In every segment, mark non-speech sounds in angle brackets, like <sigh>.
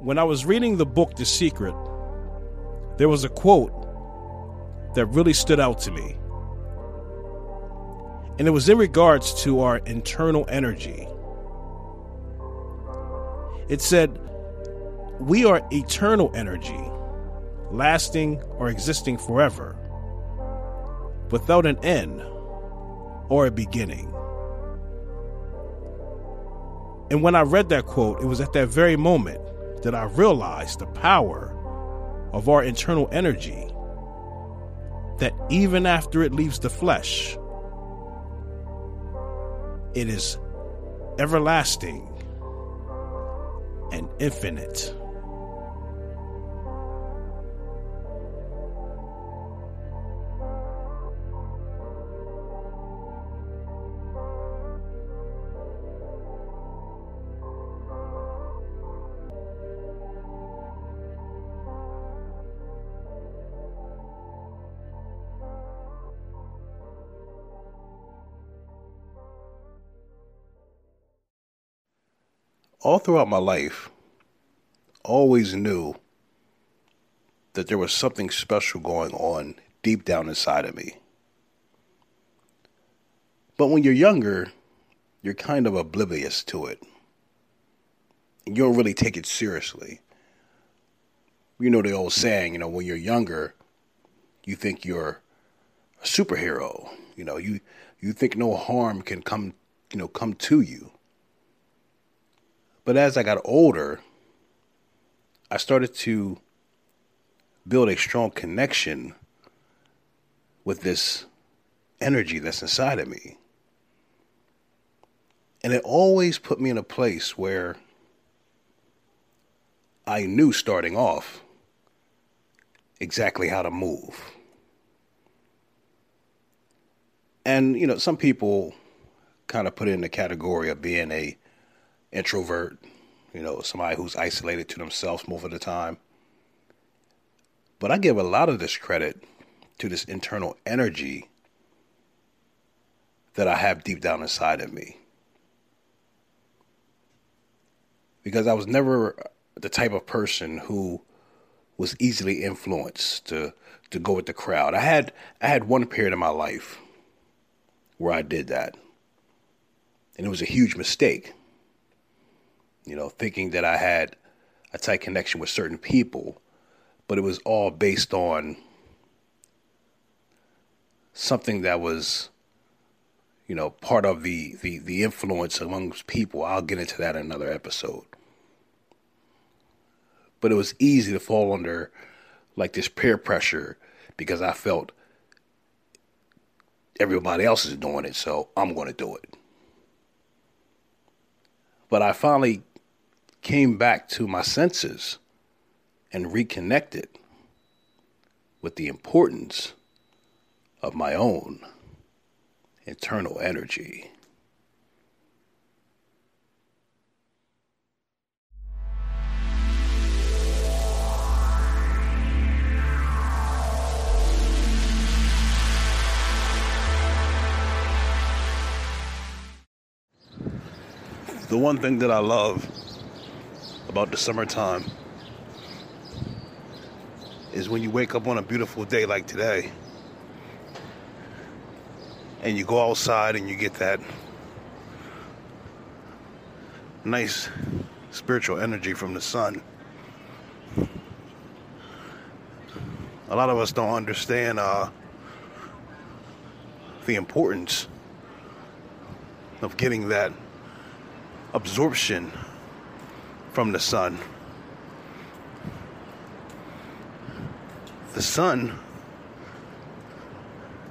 when I was reading the book The Secret, there was a quote that really stood out to me. And it was in regards to our internal energy. It said, We are eternal energy, lasting or existing forever, without an end or a beginning. And when I read that quote, it was at that very moment that I realized the power of our internal energy. That even after it leaves the flesh, it is everlasting and infinite. All throughout my life, always knew that there was something special going on deep down inside of me. But when you're younger, you're kind of oblivious to it. You don't really take it seriously. You know the old saying, you know, when you're younger, you think you're a superhero. You know, you you think no harm can come, you know, come to you. But as I got older, I started to build a strong connection with this energy that's inside of me. And it always put me in a place where I knew starting off exactly how to move. And, you know, some people kind of put it in the category of being a introvert, you know, somebody who's isolated to themselves most of the time. But I give a lot of this credit to this internal energy that I have deep down inside of me. Because I was never the type of person who was easily influenced to to go with the crowd. I had I had one period in my life where I did that. And it was a huge mistake you know, thinking that I had a tight connection with certain people, but it was all based on something that was, you know, part of the, the, the influence amongst people. I'll get into that in another episode. But it was easy to fall under like this peer pressure because I felt everybody else is doing it, so I'm going to do it. But I finally came back to my senses and reconnected with the importance of my own internal energy. The one thing that I love about the summertime is when you wake up on a beautiful day like today and you go outside and you get that nice spiritual energy from the sun. A lot of us don't understand uh, the importance of getting that absorption from the sun. The sun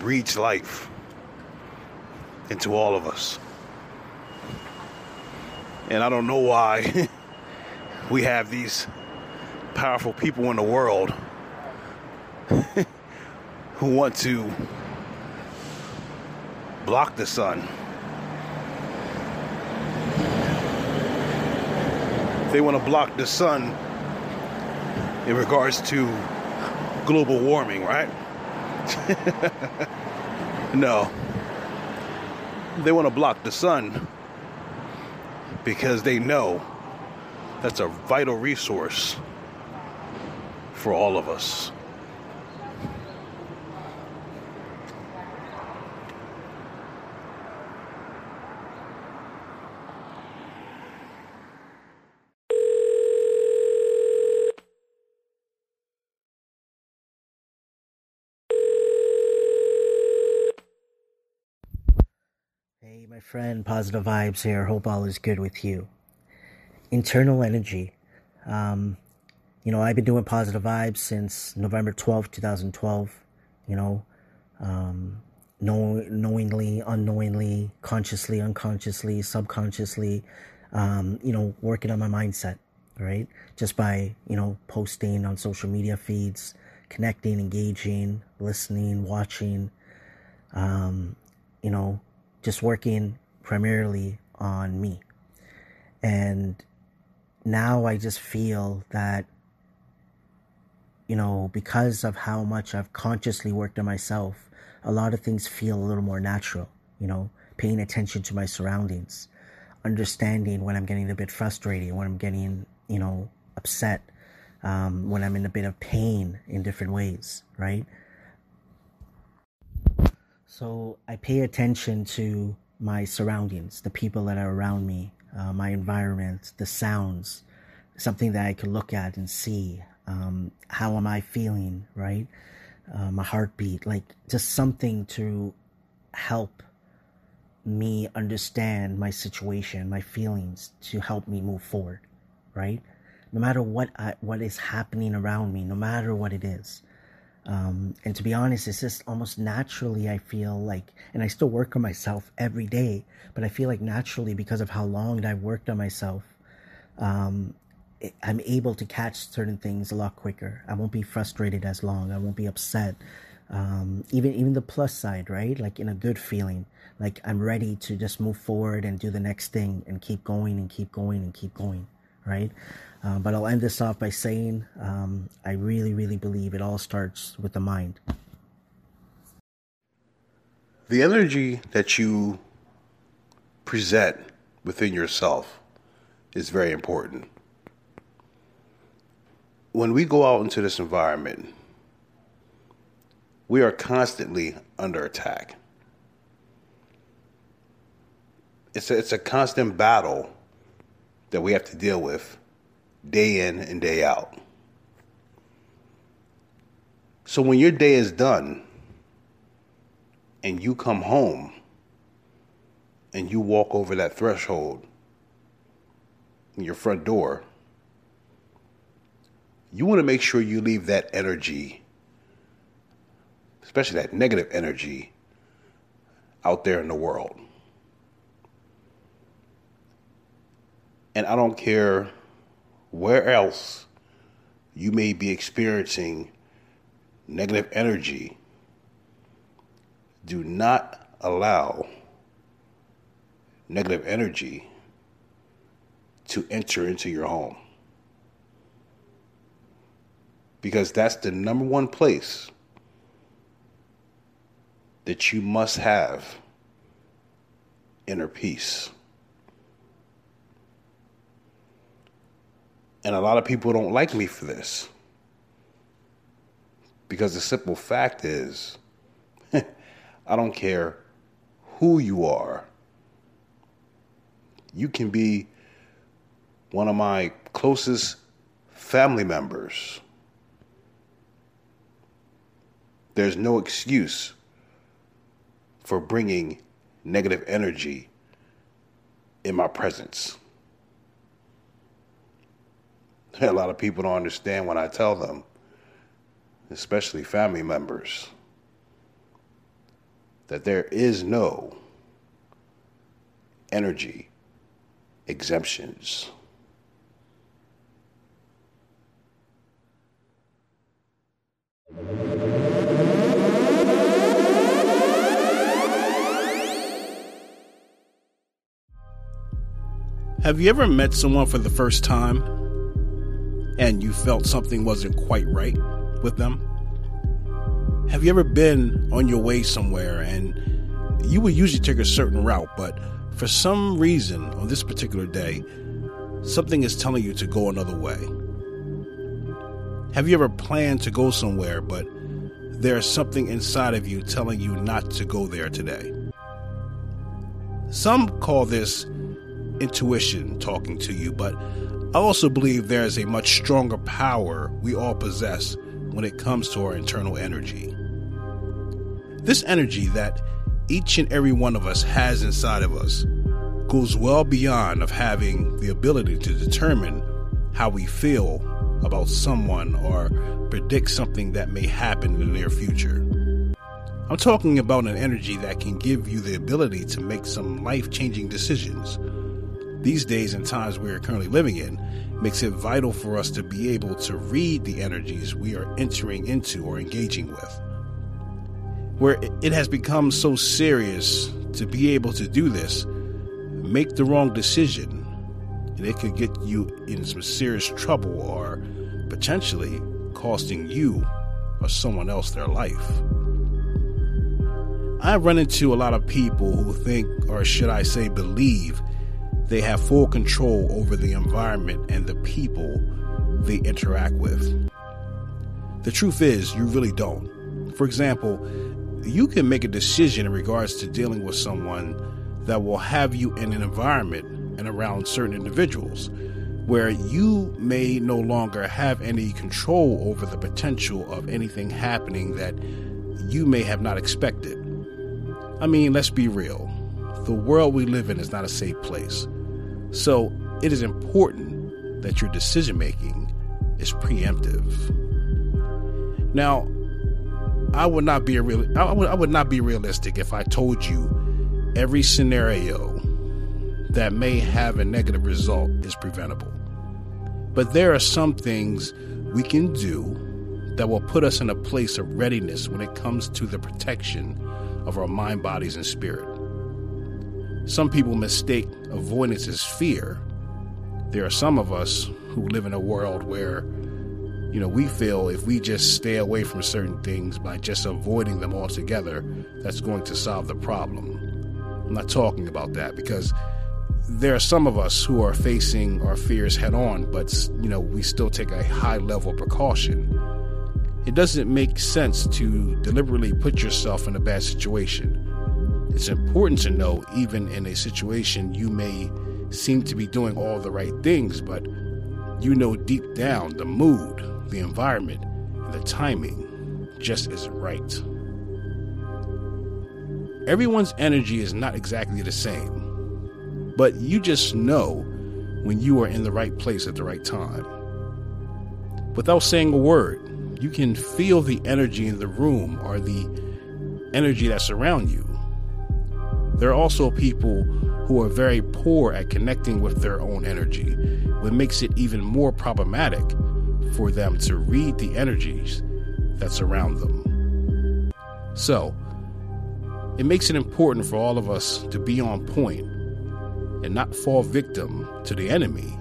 breathes life into all of us. And I don't know why <laughs> we have these powerful people in the world <laughs> who want to block the sun they want to block the sun in regards to global warming, right? <laughs> no. They want to block the sun because they know that's a vital resource for all of us. Hey, my friend, positive vibes here. Hope all is good with you. Internal energy. Um, you know, I've been doing positive vibes since November 12th, 2012. You know, um, know, knowingly, unknowingly, consciously, unconsciously, subconsciously, um, you know, working on my mindset, right? Just by, you know, posting on social media feeds, connecting, engaging, listening, watching, um, you know, just working primarily on me. And now I just feel that, you know, because of how much I've consciously worked on myself, a lot of things feel a little more natural, you know, paying attention to my surroundings, understanding when I'm getting a bit frustrated, when I'm getting, you know, upset, um, when I'm in a bit of pain in different ways, right? So I pay attention to my surroundings, the people that are around me, uh, my environment, the sounds, something that I can look at and see. Um, how am I feeling, right? Uh, my heartbeat, like just something to help me understand my situation, my feelings, to help me move forward, right? No matter what I, what is happening around me, no matter what it is. Um, and to be honest, it's just almost naturally, I feel like, and I still work on myself every day, but I feel like naturally, because of how long I've worked on myself, um, I'm able to catch certain things a lot quicker. I won't be frustrated as long. I won't be upset. Um, even even the plus side, right? Like in a good feeling, like I'm ready to just move forward and do the next thing and keep going and keep going and keep going, right? Uh, but I'll end this off by saying um, I really, really believe it all starts with the mind. The energy that you present within yourself is very important. When we go out into this environment, we are constantly under attack. It's a, it's a constant battle that we have to deal with day in and day out. So when your day is done and you come home and you walk over that threshold in your front door, you want to make sure you leave that energy, especially that negative energy, out there in the world. And I don't care where else you may be experiencing negative energy, do not allow negative energy to enter into your home. Because that's the number one place that you must have inner peace. And a lot of people don't like me for this. Because the simple fact is, <laughs> I don't care who you are. You can be one of my closest family members. There's no excuse for bringing negative energy in my presence. <laughs> a lot of people don't understand when I tell them, especially family members, that there is no energy exemptions. Have you ever met someone for the first time and you felt something wasn't quite right with them? Have you ever been on your way somewhere and you would usually take a certain route, but for some reason on this particular day, something is telling you to go another way. Have you ever planned to go somewhere, but there's something inside of you telling you not to go there today? Some call this intuition talking to you, but I also believe there is a much stronger power we all possess when it comes to our internal energy. This energy that each and every one of us has inside of us goes well beyond of having the ability to determine how we feel about someone or predict something that may happen in the near future. I'm talking about an energy that can give you the ability to make some life changing decisions. These days and times we are currently living in makes it vital for us to be able to read the energies we are entering into or engaging with. Where it has become so serious to be able to do this, make the wrong decision, and it could get you in some serious trouble or potentially costing you or someone else their life. I run into a lot of people who think, or should I say, believe, they have full control over the environment and the people they interact with. The truth is, you really don't. For example, you can make a decision in regards to dealing with someone that will have you in an environment and around certain individuals where you may no longer have any control over the potential of anything happening that you may have not expected. I mean, let's be real. The world we live in is not a safe place. So it is important that your decision making is preemptive. Now, I would not be a real I would, I would not be realistic if I told you every scenario that may have a negative result is preventable. But there are some things we can do that will put us in a place of readiness when it comes to the protection of our mind, bodies, and spirit. Some people mistake avoidance as fear. There are some of us who live in a world where, you know, we feel if we just stay away from certain things by just avoiding them altogether, that's going to solve the problem. I'm not talking about that because there are some of us who are facing our fears head on, but you know, we still take a high level of precaution. It doesn't make sense to deliberately put yourself in a bad situation. It's important to know, even in a situation you may seem to be doing all the right things, but you know deep down the mood, the environment, and the timing just isn't right. Everyone's energy is not exactly the same, but you just know when you are in the right place at the right time. Without saying a word, you can feel the energy in the room or the energy that surround you. There are also people who are very poor at connecting with their own energy, which makes it even more problematic for them to read the energies that surround them. So, it makes it important for all of us to be on point and not fall victim to the enemy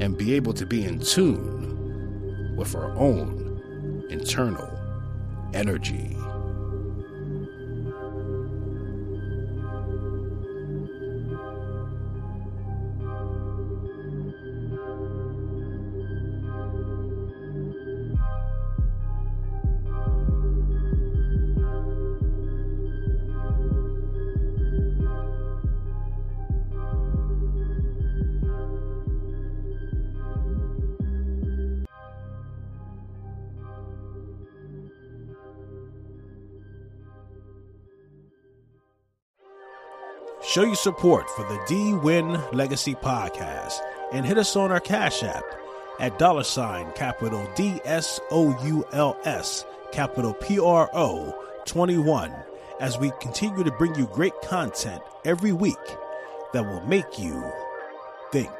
and be able to be in tune with our own internal energy. Show your support for the D Win Legacy Podcast and hit us on our Cash App at dollar sign capital D S O U L S capital P R O 21 as we continue to bring you great content every week that will make you think.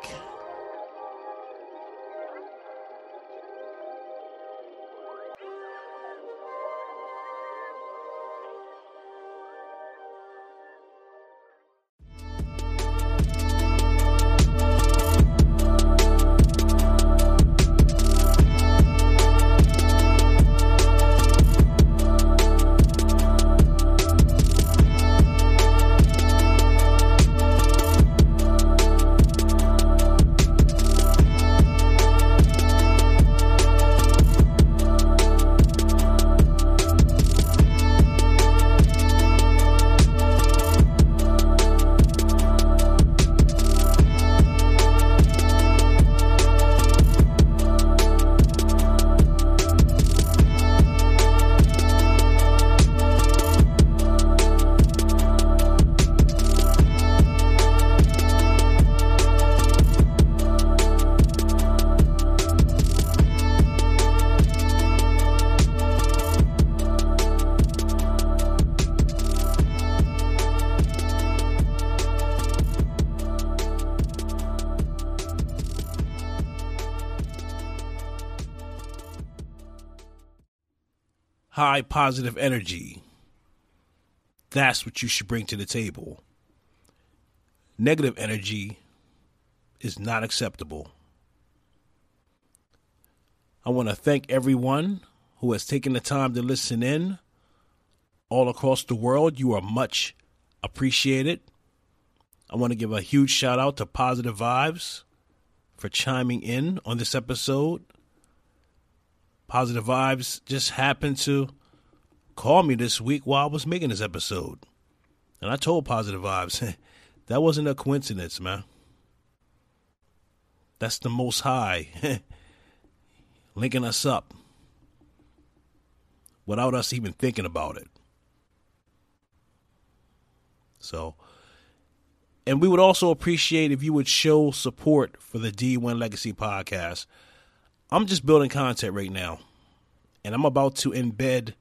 High positive energy. That's what you should bring to the table. Negative energy is not acceptable. I want to thank everyone who has taken the time to listen in all across the world. You are much appreciated. I want to give a huge shout out to Positive Vibes for chiming in on this episode. Positive Vibes just happened to call me this week while I was making this episode. And I told Positive Vibes, <laughs> that wasn't a coincidence, man. That's the most high <laughs> linking us up without us even thinking about it. So, and we would also appreciate if you would show support for the D1 Legacy podcast. I'm just building content right now, and I'm about to embed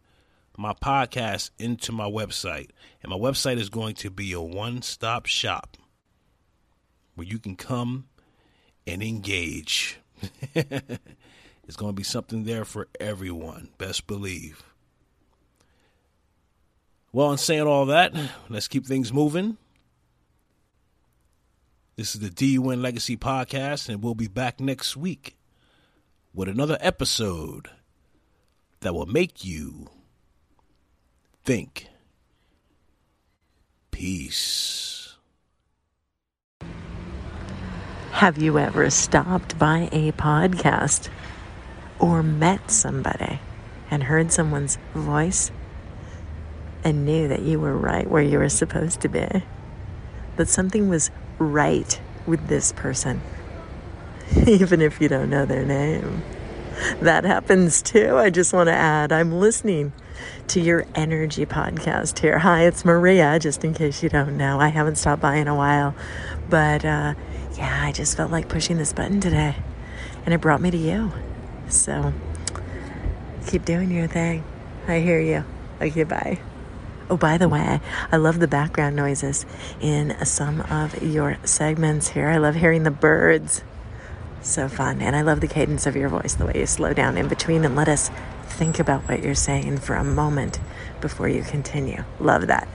my podcast into my website. And my website is going to be a one stop shop where you can come and engage. <laughs> it's going to be something there for everyone, best believe. Well, in saying all that, let's keep things moving. This is the D-Win Legacy Podcast, and we'll be back next week with another episode that will make you think. Peace. Have you ever stopped by a podcast or met somebody and heard someone's voice and knew that you were right where you were supposed to be? That something was right with this person, <laughs> even if you don't know their name. That happens too. I just want to add, I'm listening to your energy podcast here. Hi, it's Maria, just in case you don't know. I haven't stopped by in a while, but uh, yeah, I just felt like pushing this button today, and it brought me to you. So keep doing your thing. I hear you. Okay, bye. Oh, by the way, I love the background noises in some of your segments here. I love hearing the birds. So fun. And I love the cadence of your voice, the way you slow down in between and let us think about what you're saying for a moment before you continue. Love that.